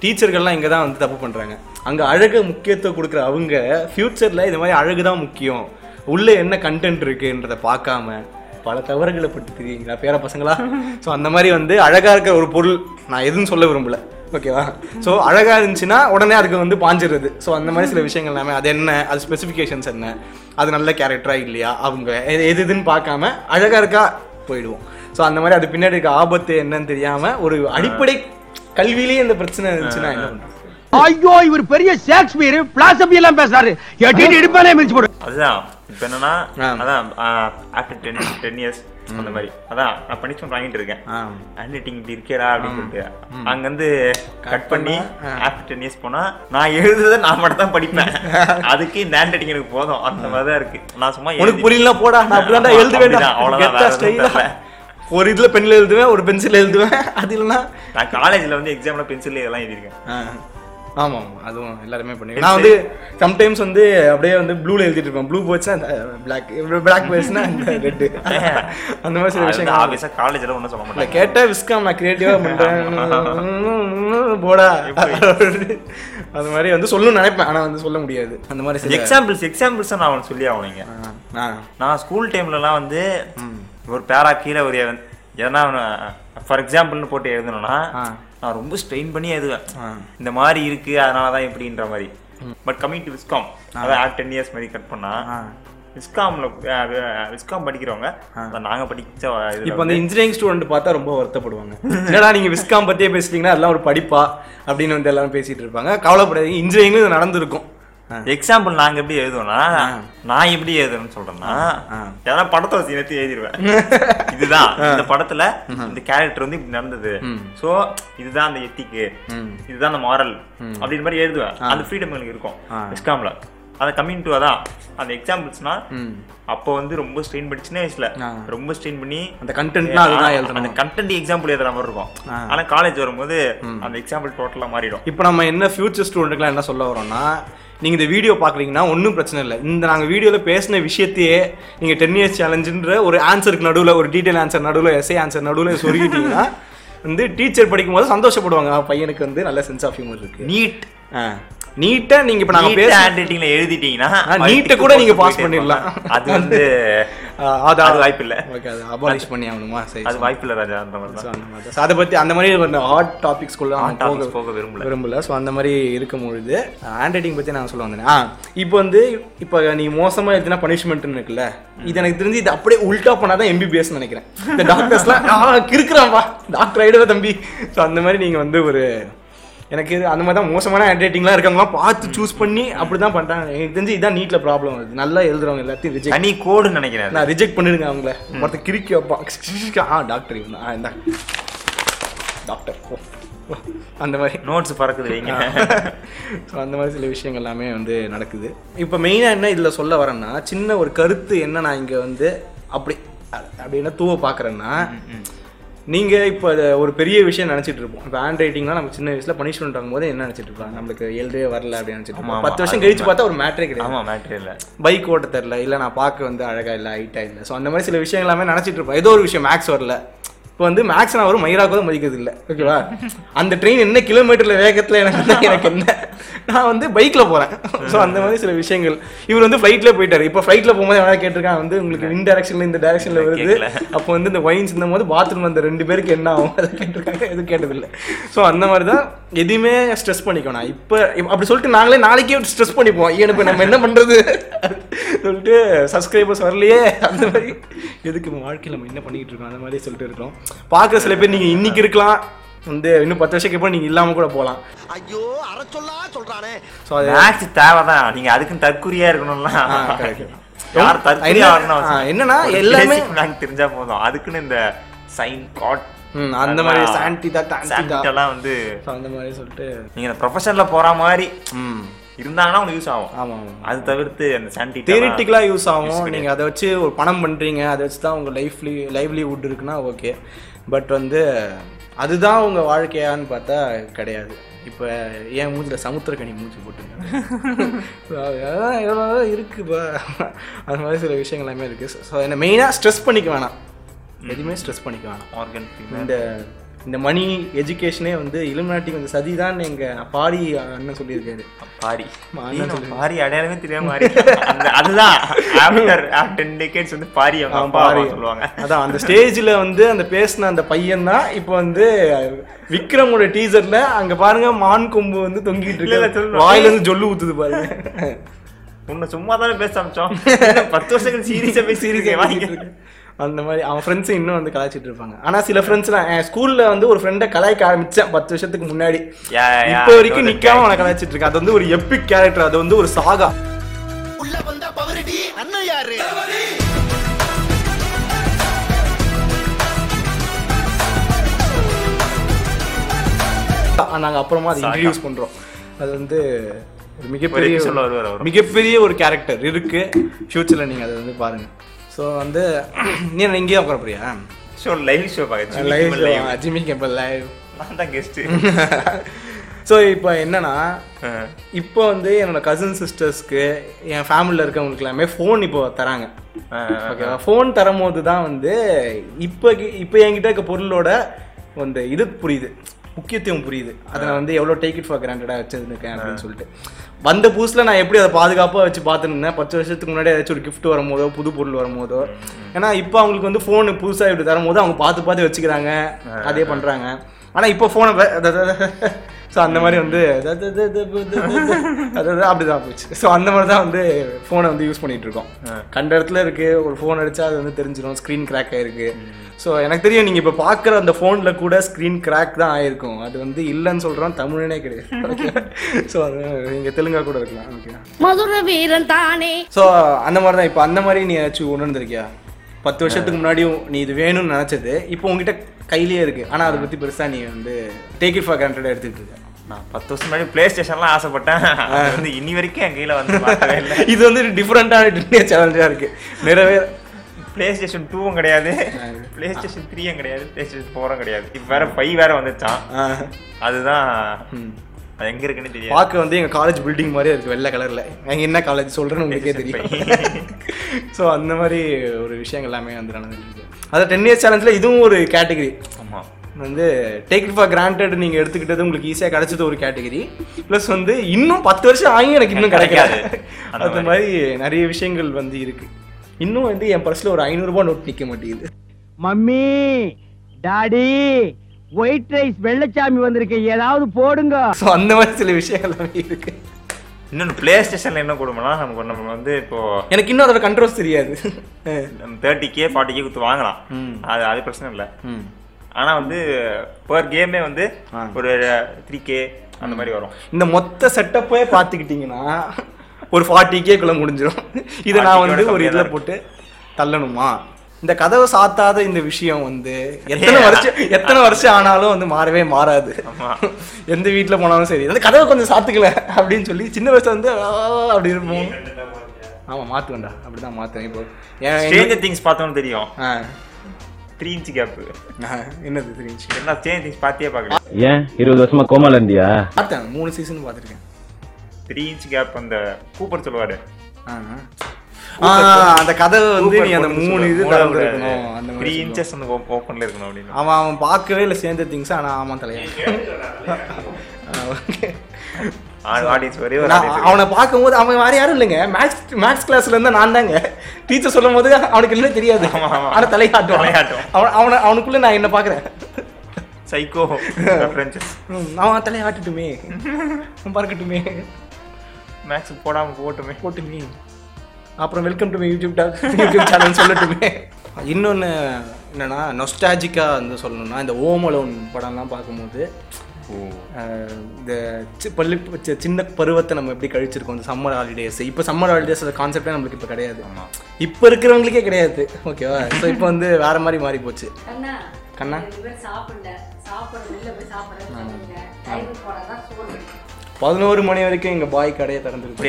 டீச்சர்கள்லாம் இங்கே தான் வந்து தப்பு பண்ணுறாங்க அங்கே அழகு முக்கியத்துவம் கொடுக்குற அவங்க ஃப்யூச்சரில் இது மாதிரி அழகு தான் முக்கியம் உள்ளே என்ன கண்டென்ட் இருக்குன்றதை பார்க்காம பல தவறுகளை பட்டு தெரியுங்களா பேர பசங்களா? ஸோ அந்த மாதிரி வந்து அழகாக இருக்கிற ஒரு பொருள் நான் எதுவும் சொல்ல விரும்பல. ஓகேவா ஸோ அழகாக இருந்துச்சுன்னா உடனே அதுக்கு வந்து பாஞ்சிடுறது ஸோ அந்த மாதிரி சில விஷயங்கள் எல்லாமே அது என்ன அது ஸ்பெசிஃபிகேஷன்ஸ் என்ன? அது நல்ல கேரக்டரா இல்லையா? அவங்க எது எது இதுன்னு பார்க்காம அழகாக இருக்கா? போயிடுவோம். ஸோ அந்த மாதிரி அது பின்னாடி இருக்க ஆபத்து என்னன்னு தெரியாம ஒரு அடிப்படை கல்வியிலேயே இந்த பிரச்சனை இருந்துச்சுன்னா என்ன பண்றது? ஐயோ இவர் பெரிய ஷேக்ஸ்பியர். பிளாசபி எல்லாம் பேசுறாரு. எட்டிட்டு இடுப்பாலே மிதிச்சு போடு. அதுதான். இப்போ என்னன்னா. அதான் ஆஃப்டர் டென் டென் இயர்ஸ் அந்த மாதிரி. அதான் நான் பனிஷ்மெண்ட் வாங்கிட்டு இருக்கேன். ஹேண்ட் ரைட்டிங் இப்படி இருக்கேடா அப்படின்னு சொல்லிட்டு. அங்கேருந்து கட் பண்ணி ஆஃப்டர் டென் இயர்ஸ் போனா நான் எழுதுறதை நான் மட்டும் தான் படிப்பேன். *laughs* அதுக்கு இந்த ஹேண்ட் ரைட்டிங் எனக்கு போதும். அந்த மாதிரி தான் இருக்கு. நான் சும்மா உனக்கு புரியல போடா. நான் அப்படிதான்டா ஆமா, எழுத அப்படிதான், வேண்டாம் அவ்வளவுதான். ஒரு இதுல பென்ல எழுதுவேன் ஒரு பென்சில் எழுதுவேன். அது இல்லைன்னா நான் காலேஜ்ல வந்து எக்ஸாம்ல பென்சில் இதெல்லாம் எழுதியிருக்கேன். ஆ. ஆமா ஆமா அதுவும் எல்லாருமே பண்ணுவேன் நான் வந்து சம்டைம்ஸ் வந்து அப்படியே வந்து ப்ளூல எழுதிட்டு இருப்பேன். ப்ளூ போச்சுன்னா பிளாக் பிளாக் போச்சுன்னா இந்த ரெட் அந்த மாதிரி சில விஷயங்கள் ஆபீஸா காலேஜ்ல ஒன்றும் சொல்ல மாட்டேன் கேட்டா விஸ்காம் நான் கிரியேட்டிவா பண்றேன். *laughs* போடா. அது மாதிரி வந்து சொல்லணும்னு நினைப்பேன். ஆனா வந்து சொல்ல முடியாது. அந்த மாதிரி எக்ஸாம்பிள்ஸ் எக்ஸாம்பிள்ஸ் நான் அவனுக்கு சொல்லி ஆகணுங்க. நான் ஸ்கூல் டைம்லலாம் வந்து ஒரு பேரா கீழே ஒரு எதனா ஃபார் எக்ஸாம்பிள்னு போட்டு எழுதணும்னா. நான் ரொம்ப ஸ்ட்ரெயின் பண்ணி ஆ. இந்த மாதிரி இருக்கு அதனால தான் இப்படின்ற மாதிரி பட் கமிங் டு விஸ்காம் அதான் டென் இயர்ஸ் மாதிரி கட் பண்ணா ஆ. விஸ்காம்ல விஸ்காம் படிக்கிறவங்க அதான் நாங்க படிச்ச இதுல இப்போ அந்த இன்ஜினியரிங் ஸ்டூடெண்ட் பார்த்தா ரொம்ப வருத்தப்படுவாங்க என்னடா நீங்க விஸ்காம் பத்தியே பேசிட்டீங்கன்னா அதெல்லாம் ஒரு படிப்பா அப்படின்னு வந்து எல்லாரும் பேசிட்டு இருப்பாங்க கவலைப்படாதீங்க இன்ஜினியரிங்ல இது நடந்திருக்கும். எக்ஸாம்பிள் நாங்க எப்படி எழுதுவோம்னா நான் எப்படி எழுதுறேன்னு சொல்றேன்னா. ஏன்னா படத்தை வச்சு நேரத்தி எழுதிருவேன். *laughs* இதுதான். இந்த படத்துல இந்த கேரக்டர் வந்து இப்படி நடந்தது. சோ இதுதான் அந்த எத்திக்கு. இதுதான் அந்த மாரல் அப்படின்ற மாதிரி எழுதுவேன். அந்த ஃப்ரீடம் எனக்கு இருக்கும். எக்ஸாம்ல அதை கம்மிங் டு அதான். அந்த எக்ஸாம்பிள்ஸ்னா அப்போ வந்து ரொம்ப ஸ்ட்ரெயின் பண்ணி சின்ன வயசுல. ரொம்ப ஸ்ட்ரெயின் பண்ணி அந்த கண்டென்ட்னா அதுதான் அந்த கண்டென்ட் எக்ஸாம்பிள் எழுதுற மாதிரி இருக்கும். ஆனா காலேஜ் வரும்போது அந்த எக்ஸாம்பிள் டோட்டலா மாறிடும். இப்போ நம்ம என்ன ஃபியூச்சர் ஸ்டூடெண்ட்டுக்குலாம் என்ன சொல்ல வரோம்னா நீங்க இந்த வீடியோ பார்க்குறீங்கன்னா ஒன்றும் பிரச்சனை இல்லை. இந்த நாங்கள் வீடியோவில் பேசின விஷயத்தையே நீங்க டென் இயர்ஸ் சேலஞ்சுன்ற ஒரு ஆன்சருக்கு நடுவில் ஒரு டீட்டெயில் ஆன்சர் நடுவில் எஸ்ஏ ஆன்சர் நடுவில் சொல்லிக்கிட்டீங்கன்னா வந்து டீச்சர் படிக்கும் போது சந்தோஷப்படுவாங்க. "ஆ, பையனுக்கு வந்து நல்ல சென்ஸ் ஆஃப் ஹியூமர் இருக்கு. நீட் நீட்டா நீங்க இப்ப நாங்க பேச ஹேண்ட் ரைட்டிங்ல எழுதிட்டீங்கன்னா நீட்டை கூட நீங்க போயிட்டே பண்ணிடலாம். அது வந்து *laughs* அது அது வாய்ப்பில்ல. ஓகே அது அபாலிஷ் பண்ணி ஆகணுமா சரி அது வாய்ப்பில்லை ராஜா அந்த மாதிரி. So, அதை பத்தி அந்த மாதிரி ஒரு ஹாட் டாபிக்ஸ்குள்ள Hot topics போக விரும்பல. விரும்பல. ஸோ அந்த மாதிரி இருக்கும் பொழுது ஹேண்ட் ரைட்டிங் பத்தி நான் சொல்ல வந்தேன். ஆ இப்போ வந்து இப்போ நீ மோசமா எழுதினா பனிஷ்மெண்ட்னு இருக்குல்ல இது எனக்கு தெரிஞ்சு இது அப்படியே உல்டா பண்ணாதான் எம்பிபிஎஸ் நினைக்கிறேன். இந்த டாக்டர்ஸ்லாம் கிறுக்குறான்பா டாக்டர் ஆயிடுவ தம்பி. ஸோ அந்த மாதிரி நீங்க வந்து ஒரு எனக்கு இது அந்த மாதிரி தான் மோசமான ஹேண்ட் ரைட்டிங்லாம் இருக்கவங்களாம் பார்த்து சூஸ் பண்ணி அப்படி தான் பண்ணுறாங்க எனக்கு தெரிஞ்சு இதான் நீட்டில் ப்ராப்ளம் வருது நல்லா எழுதுறவங்க எல்லாத்தையும் ரிஜெக்ட் தனி கோடுன்னு நினைக்கிறேன் நான் ரிஜெக்ட் பண்ணிடுங்க அவங்கள. மொத்த கிறுக்கி வைப்பான். ஆ டாக்டர் இவன். ஆ இந்தா. டாக்டர் அந்த மாதிரி. நோட்ஸ் பறக்குது வைங்க. ஸோ அந்த மாதிரி சில விஷயங்கள் எல்லாமே வந்து நடக்குது. இப்போ மெயினாக என்ன இதில் சொல்ல வரேன்னா சின்ன ஒரு கருத்து என்ன நான் இங்கே வந்து அப்படி அப்படி என்ன தூவ பார்க்குறேன்னா நீங்கள் இப்போ ஒரு பெரிய விஷயம் நினச்சிட்டு இருப்போம். இப்போ ஹேண்ட் ரைட்டிங்லாம் நம்ம சின்ன வயசில் பனிஷ்மெண்ட் வாங்கும்போது என்ன நினச்சிட்டு இருப்போம் நம்மளுக்கு எழுதவே வரல அப்படின்னு நினச்சிட்டு. பத்து வருஷம் கழிச்சு. பார்த்தா ஒரு மேட்ரே கிடையாது. ஆமா மேட்ரு இல்ல. பைக் ஓட்ட தெரில இல்லை நான் பார்க்க வந்து அழகா இல்லை ஹைட்டா இல்லை. ஸோ அந்த மாதிரி சில விஷயங்கள் எல்லாமே நினச்சிட்டு இருப்போம். ஏதோ ஒரு விஷயம் மேக்ஸ் வரல. இப்போ வந்து மேக்ஸ் நான் ஒரு மயிராக கூட மதிக்கிறது இல்லை ஓகேவா அந்த ட்ரெயின் என்ன கிலோமீட்டர்ல வேகத்தில் எனக்கு எனக்கு என்ன? நான் வந்து பைக்கில் போகிறேன் ஸோ அந்த மாதிரி சில விஷயங்கள். இவர் வந்து ஃப்ளைட்டில் போயிட்டாரு. இப்போ ஃப்ளைட்டில் போகும்போது எவ்வளோ கேட்டிருக்கான் வந்து உங்களுக்கு இந்த டேரக்ஷனில் இந்த டேரக்ஷனில் வருது. அப்போ வந்து இந்த ஒயின்ஸ் இந்த போது பாத்ரூம் அந்த ரெண்டு பேருக்கு என்ன ஆகும்? அதை கேட்டிருக்காங்க. எதுவும் கேட்டதில்லை. ஸோ அந்த மாதிரி தான் எதுவுமே ஸ்ட்ரெஸ் பண்ணிக்கணும் இப்போ அப்படி சொல்லிட்டு நாங்களே நாளைக்கே ஸ்ட்ரெஸ் பண்ணிப்போம். இப்போ நம்ம என்ன பண்ணுறது சொல்லிட்டு சப்ஸ்கிரைபர்ஸ் வரலையே? அந்த மாதிரி. எதுக்கு நம்ம வாழ்க்கையில் நம்ம என்ன பண்ணிக்கிட்டு இருக்கோம்? அந்த மாதிரி சொல்லிட்டு இருக்கோம் பார்க்குற சில பேர் நீங்கள் இன்னைக்கு இருக்கலாம். வந்து இன்னும் பத்து வருஷத்துக்கு அப்புறம் நீங்கள் இல்லாமல் கூட போகலாம். ஐயோ அரை சொல்லா சொல்றானே. ஸோ அது மேட்ச் தேவைதான். நீங்க அதுக்குன்னு தற்குறியா இருக்கணும்லாம். என்னன்னா எல்லாமே- நாங்க தெரிஞ்சா போதும். அதுக்குன்னு இந்த சைன் காட் ம், அந்த மாதிரி டான்டிதா எல்லாம் வந்து ஸோ அந்த மாதிரி சொல்லிட்டு நீங்க இந்த ப்ரொஃபஷன்ல போற மாதிரி ம். இருந்தாங்கன்னா உங்களுக்கு யூஸ் ஆகும். ஆமாம் அது தவிர்த்து அந்த சாண்டி தியரிட்டிக்கலாக யூஸ் ஆகும். நீங்கள் அதை வச்சு ஒரு பணம் பண்ணுறீங்க அதை வச்சு தான் உங்கள் லைஃப்லி லைவ்லிவுட் இருக்குன்னா ஓகே பட் வந்து அதுதான் உங்கள் வாழ்க்கையான்னு பார்த்தா கிடையாது. இப்போ ஏன் மூஞ்சில் சமுத்திரக்கனி மூஞ்சி போட்டுங்க. *laughs* இருக்குப்பா அந்த மாதிரி சில விஷயங்கள் எல்லாமே இருக்குது ஸோ என்ன மெயினாக ஸ்ட்ரெஸ் பண்ணிக்க வேணாம். எதுவுமே ஸ்ட்ரெஸ் பண்ணிக்க வேணாம். ஆர்கன் இந்த இந்த மணி எஜுகேஷனே வந்து இலுமினாட்டி கொஞ்சம் சதிதான் எங்கள் பாடி அண்ணன் சொல்லியிருக்காரு. பாரி. பாரி அடையாளமே தெரியாம மாறி அதுதான். ஆஃப்டர் டென் டெக்கேட்ஸ் வந்து பாரி பாரி. சொல்லுவாங்க. அதான் அந்த ஸ்டேஜ்ல வந்து அந்த பேசின அந்த பையன் தான் இப்போ வந்து விக்ரமோட டீசர்ல அங்க பாருங்க மான் கொம்பு வந்து தொங்கிட்டு இருக்கு. சொல்லணும். வாயில இருந்து ஜொல்லு ஊத்துது பாருங்க. உன்னை சும்மா தானே பேச அமைச்சோம் பத்து வருஷத்துக்கு சீரியஸா பேசி சீரியஸா வாங்கிட்டு அந்த மாதிரி அவன் ஃப்ரெண்ட்ஸ் இன்னும் வந்து கலாய்ச்சிட்டு இருப்பாங்க. ஆனா சில ஃப்ரெண்ட்ஸ் நான் என் ஸ்கூல்ல வந்து ஒரு ஃப்ரெண்டை கலாய்க்க ஆரம்பிச்சேன் பத்து வருஷத்துக்கு முன்னாடி. இப்போ வரைக்கும் நிக்காம. அவனை கலாய்ச்சிட்டு இருக்கேன். அது வந்து ஒரு எப்பிக் கேரக்டர் அது வந்து ஒரு சாகா உள்ள வந்தா பவரடி. அண்ணன் யாரு? நாங்க அப்புறமா அதை. இன்ட்ரடியூஸ் பண்றோம். அது வந்து ஒரு மிகப்பெரிய. மிகப்பெரிய ஒரு கேரக்டர் இருக்கு. ஃபியூச்சர்ல நீங்க அதை வந்து பாருங்க. ஸோ வந்து நீ இங்கேயே உட்கார போறியா? ஷோ லைவ் ஷோ பாக்க live live Jimmy Campbell live நான் தான் கெஸ்ட் ஸோ இப்போ என்னன்னா இப்போ வந்து என்னோட கசின் சிஸ்டர்ஸ்க்கு என் ஃபேமிலியில் இருக்கவங்களுக்கு எல்லாமே ஃபோன் இப்போ தராங்க. ஓகேவா ஃபோன் தரும்போது தான் வந்து இப்போ இப்போ என்கிட்ட இருக்க பொருளோட அந்த இது புரியுது. முக்கியத்துவம் புரியுது. அதை நான் வந்து எவ்வளோ டேக் இட் ஃபார் கிராண்டடாக வச்சிருக்கேன் அப்படின்னு சொல்லிட்டு. வந்த புதுசில் நான் எப்படி அதை பாதுகாப்பாக வச்சு பார்த்துருந்தேன் பத்து வருஷத்துக்கு முன்னாடி ஏதாச்சும் ஒரு gift வரும்போதோ புது பொருள் வரும்போதோ. ஏன்னா இப்போ அவங்களுக்கு வந்து ஃபோனு புதுசாக இப்படி தரும்போது அவங்க பார்த்து பார்த்து வச்சுக்கிறாங்க. அதே பண்ணுறாங்க ஆனால் இப்போ ஃபோனை ஸோ அந்த மாதிரி வந்து அதாவது அப்படிதான் போச்சு ஸோ அந்த மாதிரி தான் வந்து ஃபோனை வந்து யூஸ் பண்ணிட்டு இருக்கோம் கண்ட இடத்துல இருக்கு ஒரு ஃபோன் அடிச்சா அது வந்து தெரிஞ்சிடும் ஸ்க்ரீன் கிராக் ஆயிருக்கு ஸோ எனக்கு தெரியும் நீங்கள் இப்போ பார்க்குற அந்த ஃபோனில் கூட ஸ்க்ரீன் கிராக் தான் ஆயிருக்கும் அது வந்து இல்லைன்னு சொல்கிறோம் தமிழனே கிடையாது ஸோ அது நீங்கள் தெலுங்கா கூட இருக்கலாம் ஓகே மதுர வீரன் தானே ஸோ அந்த மாதிரி தான் இப்போ அந்த மாதிரி நீ ஏதாச்சும் உணர்ந்திருக்கியா பத்து வருஷத்துக்கு முன்னாடியும் நீ இது வேணும்னு நினச்சது இப்போ உங்ககிட்ட கையிலேயே இருக்கு. ஆனால் அதை பற்றி பெருசாக நீ வந்து டேக் இட் ஃபார் கிராண்டட் எடுத்துக்கிட்டு இருக்க. நான் பத்து வருஷம் முன்னாடி பிளே ஸ்டேஷன்லாம் ஆசைப்பட்டேன் வந்து இன்னி வரைக்கும் என் கையில வந்து இல்லை. *laughs* இது வந்து டிஃப்ரெண்ட்டான சேலஞ்சாக இருக்கு. நிறைவேற பிளே ஸ்டேஷன் டூவும் கிடையாது. பிளே ஸ்டேஷன் த்ரீயும் கிடையாது. பிளே ஸ்டேஷன் ஃபோரும் கிடையாது. இப்போ வேற ஃபைவ் வேற வந்துச்சான் அதுதான் அது எங்க இருக்குன்னு தெரியாது. பார்க்க வந்து எங்கள் காலேஜ் பில்டிங் மாதிரியே இருக்கு வெள்ளை கலரில் எங்கள் என்ன காலேஜ் சொல்கிறேன்னு உங்களுக்கே தெரியும். ஸோ *laughs* அந்த மாதிரி ஒரு விஷயங்கள் எல்லாமே வந்து நடந்துட்டு இருக்கு. அது டென் இயர்ஸ் சேலஞ்சில் இதுவும் ஒரு கேட்டகரி ஆமா. வந்து டேக் இட் ஃபார் கிராண்டட் நீங்கள் எடுத்துக்கிட்டது உங்களுக்கு ஈஸியாக கிடைச்சது ஒரு கேட்டகரி ப்ளஸ் வந்து இன்னும் பத்து வருஷம் ஆகி எனக்கு இன்னும் கிடைக்காது. அந்த மாதிரி. நிறைய விஷயங்கள் வந்து இருக்கு. இன்னும் வந்து என் பர்ஸில் ஒரு ஐநூறுரூபா நோட் நிற்க மாட்டேங்குது. Mummy daddy white rice Vellachami வந்திருக்கு. ஏதாவது போடுங்க. ஸோ அந்த மாதிரி சில விஷயங்கள் எல்லாமே இருக்கு. இன்னொன்று பிளே ஸ்டேஷன்ல என்ன கொடுமைனா நமக்கு நம்ம வந்து இப்போ எனக்கு இன்னும் அதோட கண்ட்ரோல்ஸ் தெரியாது. தேர்ட்டி கே ஃபார்ட்டி கே கொடுத்து வாங்கலாம். அது அது பிரச்சனை இல்லை. ஆனா வந்து பர் கேமே வந்து ஒரு த்ரீ கே அந்த மாதிரி வரும். இந்த மொத்த செட்டப்பே பார்த்துக்கிட்டிங்கன்னா ஒரு ஃபார்ட்டி கேக்குள்ள முடிஞ்சிடும் இதை நான் வந்து ஒரு இதில் போட்டு தள்ளணுமா? இந்த கதவை சாத்தாத இந்த விஷயம் வந்து எத்தனை வருஷம் *laughs* எத்தனை வருஷம் ஆனாலும் வந்து மாறவே மாறாது. ஆமா. எந்த வீட்டில் போனாலும் சரி. அந்த கதவை கொஞ்சம் சாத்துக்கல அப்படின்னு சொல்லி சின்ன வயசுல வந்து ஆ, அப்படி இருப்போம். ஆமா மாத்துவேன்டா. அப்படிதான் மாத்துவேன். இப்போ ஏன் திங்ஸ் பார்த்தோம்னு தெரியும். த்ரீ இன்ச் கேப் என்னது தெரிஞ்சு என்ன ஸ்ட்ரேஞ்ச் திங்ஸ் பார்த்தே பார்க்கல? ஏன்? இருபது வருஷமா கோமால இருந்தியா? பார்த்தேன். மூணு சீசன் பார்த்துருக்கேன். த்ரீ இன்ச் கேப் அந்த கூப்பர் சொல்லுவாரு. ஆ, ஆ, அந்த கதவை வந்து நீ அந்த மூணு இது திறந்துருக்கணும் அந்த த்ரீ இன்ச்சஸ் அந்த ஓப்பன்ல இருக்கணும் அப்படின்னு. அவன் அவன் பார்க்கவே இல்லை சேர்ந்த திங்ஸ் ஆனா ஆமா தலையா. அவனை பார்க்கும்போது அவன் வேற யாரும் இல்லைங்க. மேக்ஸ் மேக்ஸ் கிளாஸ்ல இருந்தா நான் தாங்க. டீச்சர் சொல்லும் போது அவனுக்கு என்ன தெரியாது. ஆனா தலையாட்டுவான். அவன் அவனை அவனுக்குள்ள நான் என்ன பாக்குறேன் சைக்கோ அவன் தலையாட்டுட்டுமே. பறக்கட்டுமே மேக்ஸ் போடாம போட்டுமே போட்டுமே. அப்புறம் welcome to YouTube YouTube channel சொல்லட்டுமே. இன்னொன்று என்னன்னா நொஸ்டாஜிக்காக வந்து சொல்லணும்னா இந்த ஓம் அலோன் படம்லாம் பார்க்கும்போது இந்த பள்ளி சின்ன பருவத்தை நம்ம எப்படி கழிச்சிருக்கோம் இந்த சம்மர் ஹாலிடேஸ் இப்போ சம்மர் ஹாலிடேஸ் கான்செப்டே நம்மளுக்கு இப்போ கிடையாது. இப்போ இருக்கிறவங்களுக்கே கிடையாது. ஓகேவா ஸோ இப்போ வந்து வேற மாதிரி மாறி போச்சு கண்ணா. பதினோரு மணி வரைக்கும் எங்கள் பாய் கடையை திறந்துருக்கு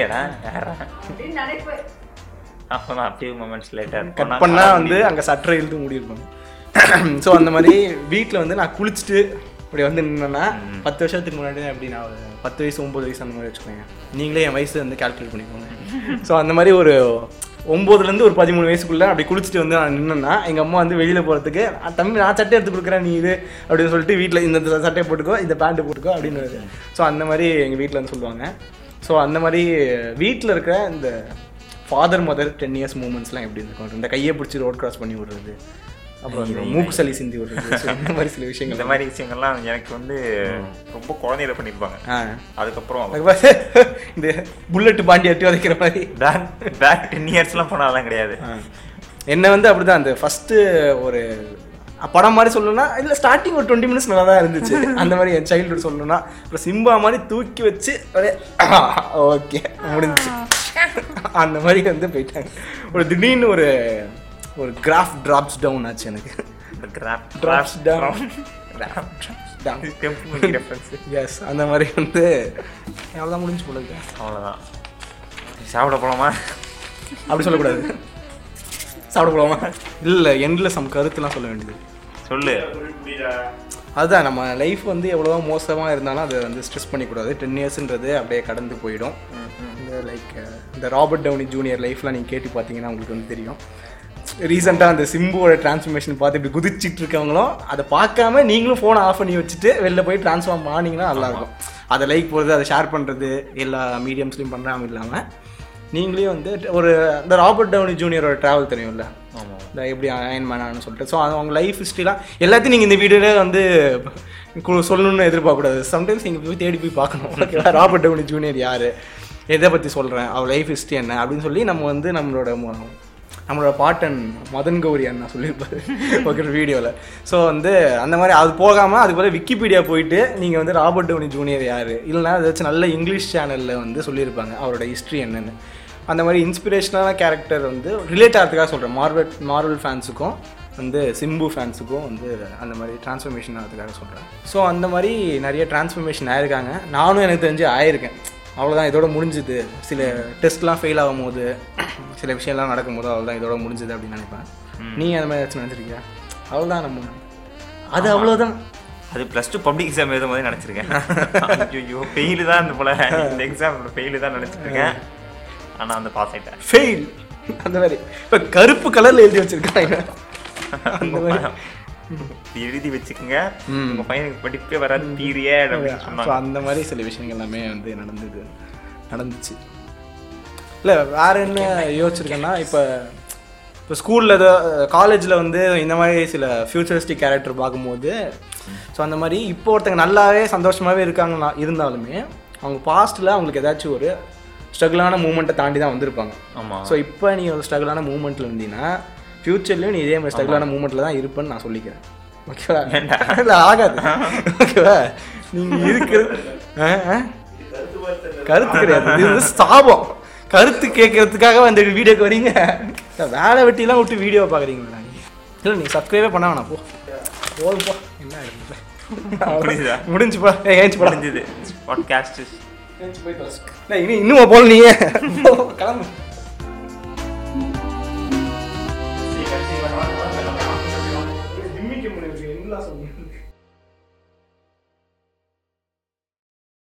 அப்பதான் அப்படியே மூமெண்ட்ஸ் லேட்டர் கட் பண்ணா வந்து அங்கே சட்டரை இழுத்து மூடியிருப்பாங்க. *clears throat* ஸோ அந்த மாதிரி வீட்டில் வந்து நான் குளிச்சுட்டு இப்படி வந்து நின்னேன்னா பத்து வருஷத்துக்கு முன்னாடி தான் எப்படி நான் ஒரு பத்து வயசு ஒம்பது வயசு அந்த மாதிரி வச்சுக்கோங்க. நீங்களே என் வயசு வந்து கால்குலேட் பண்ணிக்கோங்க. ஸோ அந்த மாதிரி ஒரு ஒம்போதுலேருந்து ஒரு பதிமூணு வயசுக்குள்ளே அப்படி குளிச்சுட்டு வந்து நான் நின்னேன்னா எங்கள் அம்மா வந்து வெளியில் போகிறதுக்கு தம்பி நான் சட்டை எடுத்து கொடுக்குறேன் நீ இது அப்படின்னு சொல்லிட்டு வீட்டில் இந்த இந்த சட்டையை போட்டுக்கோ இந்த பேண்ட்டு போட்டுக்கோ அப்படின்னு ஸோ அந்த மாதிரி எங்கள் வீட்டில் வந்து சொல்லுவாங்க. ஸோ அந்த மாதிரி வீட்டில் இருக்கிற இந்த ஃபாதர் மதர் டென் இயர்ஸ் மூமெண்ட்ஸ்லாம் எப்படி இருக்கும்? இந்த கையை பிடிச்சி ரோட் கிராஸ் பண்ணி விடுறது அப்புறம் இந்த மூக்கு சளி சிந்தி விடுறது *laughs* இந்த மாதிரி சில இந்த விஷயங்கள் மாதிரி விஷயங்கள்லாம் எனக்கு வந்து ரொம்ப குழந்தையில பண்ணிருப்பாங்க ஆ. அதுக்கப்புறம் இந்த புல்லட் பாண்டி அட்டி வதைக்கிற மாதிரி. பேக் பேக் டென் இயர்ஸ்லாம் போனாலாம் கிடையாது. என்ன வந்து அப்படிதான் அந்த ஃபர்ஸ்ட் ஒரு படம் மாதிரி சொல்லணும்னா இல்லை ஸ்டார்டிங் ஒரு டுவெண்ட்டி மினிட்ஸ் நல்லா தான் இருந்துச்சு. *laughs* அந்த மாதிரி என் சைல்டுஹுட் சொல்லணும்னா அப்புறம் சிம்பா மாதிரி தூக்கி வச்சு அப்படியே *laughs* ஓகே முடிஞ்சுச்சு. *laughs* அந்த மாதிரி வந்து போயிட்டாங்க. ஒரு திடீர்னு ஒரு ஒரு கிராஃப் டிராப்ஸ் டவுன் ஆச்சு எனக்கு. Down. டெம்பிள் ரெஃபரன்ஸ் எஸ் அந்த மாதிரி வந்து எவ்வளோதான் முடிஞ்சு போல. அவ்வளோதான் சாப்பிட போலாமா? அப்படி சொல்லக்கூடாது. சாப்பிட போலாமா இல்லை எண்டில் சம் கருத்துலாம் சொல்ல வேண்டியது. சொல்லு. அதுதான் நம்ம லைஃப் வந்து எவ்வளவோ மோசமாக இருந்தாலும் அதை வந்து ஸ்ட்ரெஸ் பண்ணிக்கூடாது. டென் இயர்ஸ்ன்றது அப்படியே கடந்து போயிடும். இந்த லைக் இந்த ராபர்ட் டவுனி ஜூனியர் லைஃப்லாம் நீங்கள் கேட்டு பார்த்தீங்கன்னா உங்களுக்கு வந்து தெரியும். ரீசெண்டாக அந்த சிம்புவோட டிரான்ஸ்ஃபர்மேஷன் பார்த்து இப்படி குதிச்சிட்டு இருக்கவங்களும் அதை பார்க்காம நீங்களும் ஃபோனை ஆஃப் பண்ணி வச்சுட்டு வெளில போய் ட்ரான்ஸ்ஃபார்ம் ஆனீங்கன்னா நல்லாயிருக்கும் அதை லைக் போடுறது அதை ஷேர் பண்ணுறது எல்லா மீடியம்ஸ்லையும் பண்ணுறாம இல்லாமல் நீங்களே வந்து ஒரு இந்த ராபர்ட் டவுனி ஜூனியரோட ட்ராவல் தெரியும்ல? இந்த எப்படி அயன்மேன் ஆனு சொல்லிட்டு. ஸோ அவங்க லைஃப் ஹிஸ்ட்ரிலாம் எல்லாத்தையும் நீங்கள் இந்த வீடியோவில் வந்து சொல்லணும்னு எதிர்பார்க்கக்கூடாது. சம்டைம்ஸ் நீங்கள் போய் தேடி போய் பார்க்கணும். *laughs* ஓகேவா ராபர்ட் டவுனி ஜூனியர் யார்? எதை பற்றி சொல்கிறேன் அவர் லைஃப் ஹிஸ்ட்ரி என்ன? அப்படின்னு சொல்லி நம்ம வந்து நம்மளோட நம்மளோட பாட்டன் மதன் கௌரி அண்ணா சொல்லியிருப்பாரு. ஓகே வீடியோவில் ஸோ வந்து அந்த மாதிரி அது போகாமல் அது போல் விக்கிபீடியா போயிட்டு நீங்கள் வந்து ராபர்ட் டவுனி ஜூனியர் யார்? இல்லைனா ஏதாச்சும் நல்ல இங்கிலீஷ் சேனலில் வந்து சொல்லியிருப்பாங்க அவரோட ஹிஸ்ட்ரி என்னன்னு. அந்த மாதிரி இன்ஸ்பிரேஷனான கேரக்டர் வந்து ரிலேட் ஆகிறதுக்காக சொல்கிறேன் மார்வல் மார்வல் ஃபேன்ஸுக்கும் வந்து சிம்பு ஃபேன்ஸுக்கும் வந்து அந்த மாதிரி டிரான்ஸ்ஃபர்மேஷன் ஆகிறதுக்காக சொல்கிறேன் ஸோ அந்த மாதிரி நிறைய டிரான்ஸ்ஃபர்மேஷன் ஆயிருக்காங்க. நானும் எனக்கு தெரிஞ்சு ஆயிருக்கேன். அவ்வளோதான் இதோட முடிஞ்சுது. சில டெஸ்ட்லாம் ஃபெயில் ஆகும்போது சில விஷயம்லாம் நடக்கும்போது அவ்வளோதான் இதோட முடிஞ்சுது அப்படின்னு நினைப்பேன். நீ அந்த மாதிரி ஏதாச்சும் நினச்சிருக்கியா? அவ்வளோதான் நம்ம அது அவ்வளோதான் அது ப்ளஸ் டூ பப்ளிக் எக்ஸாம் எழுதும் போதே நினச்சிருக்கேன். ஐயோ ஃபெயிலு தான் இந்த போல. இந்த எக்ஸாம் ஃபெயிலு தான் நினச்சிருக்கேன். ஆனால் அந்த பாஸ் ஆயிட்டேன். ஃபெயில் அந்த மாதிரி. இப்போ கருப்பு கலரில் எழுதி வச்சிருக்காங்க அந்த மாதிரி. எழுதி வச்சுக்கோங்க. உங்க பையனுக்கு படிப்பே வராது பீரிய அப்படின்னு ஸோ அந்த மாதிரி சில விஷயங்கள் எல்லாமே வந்து நடந்தது. நடந்துச்சு. இல்லை வேற என்ன யோசிச்சிருக்கேன்னா இப்போ இப்போ ஸ்கூலில் ஏதோ காலேஜில் வந்து இந்த மாதிரி சில ஃபியூச்சரிஸ்டிக் கேரக்டர் பார்க்கும்போது ஸோ அந்த மாதிரி இப்போ ஒருத்தங்க நல்லாவே சந்தோஷமாகவே இருக்காங்க இருந்தாலுமே அவங்க பாஸ்ட்டில் அவங்களுக்கு ஏதாச்சும் ஒரு ஸ்ட்ரகிளான மூமெண்ட்டை தாண்டி தான் வந்திருப்பாங்க. ஆமா. ஸோ இப்போ நீ ஒரு ஸ்ட்ரகிளான மூமெண்ட்டில் இருந்தீங்கன்னா ஃப்யூச்சர்லேயும் நீ இதே மாதிரி ஸ்ட்ரகிளான மூமெண்ட்டில் தான் இருப்பேன்னு நான் சொல்லிக்கிறேன். ஓகேவா இல்லை ஆகாது. ஓகேவா நீங்கள் இருக்கிறது? கருத்து கிடையாது. இது வந்து ஸ்தாபம் கருத்து கேட்கறதுக்காக அந்த வீடியோக்கு வரீங்க. வேலை வெட்டிலாம் விட்டு வீடியோ பார்க்குறீங்களா இல்லை நீ சப்ஸ்கிரைபே பண்ண வேணாம் போ. போதும் போ. என்ன? முடிஞ்சுப்பா ஏஞ்சி முடிஞ்சது. பாட்காஸ்ட் போயிட்டு போய் இன்னும் போல நீ கிளம்பு.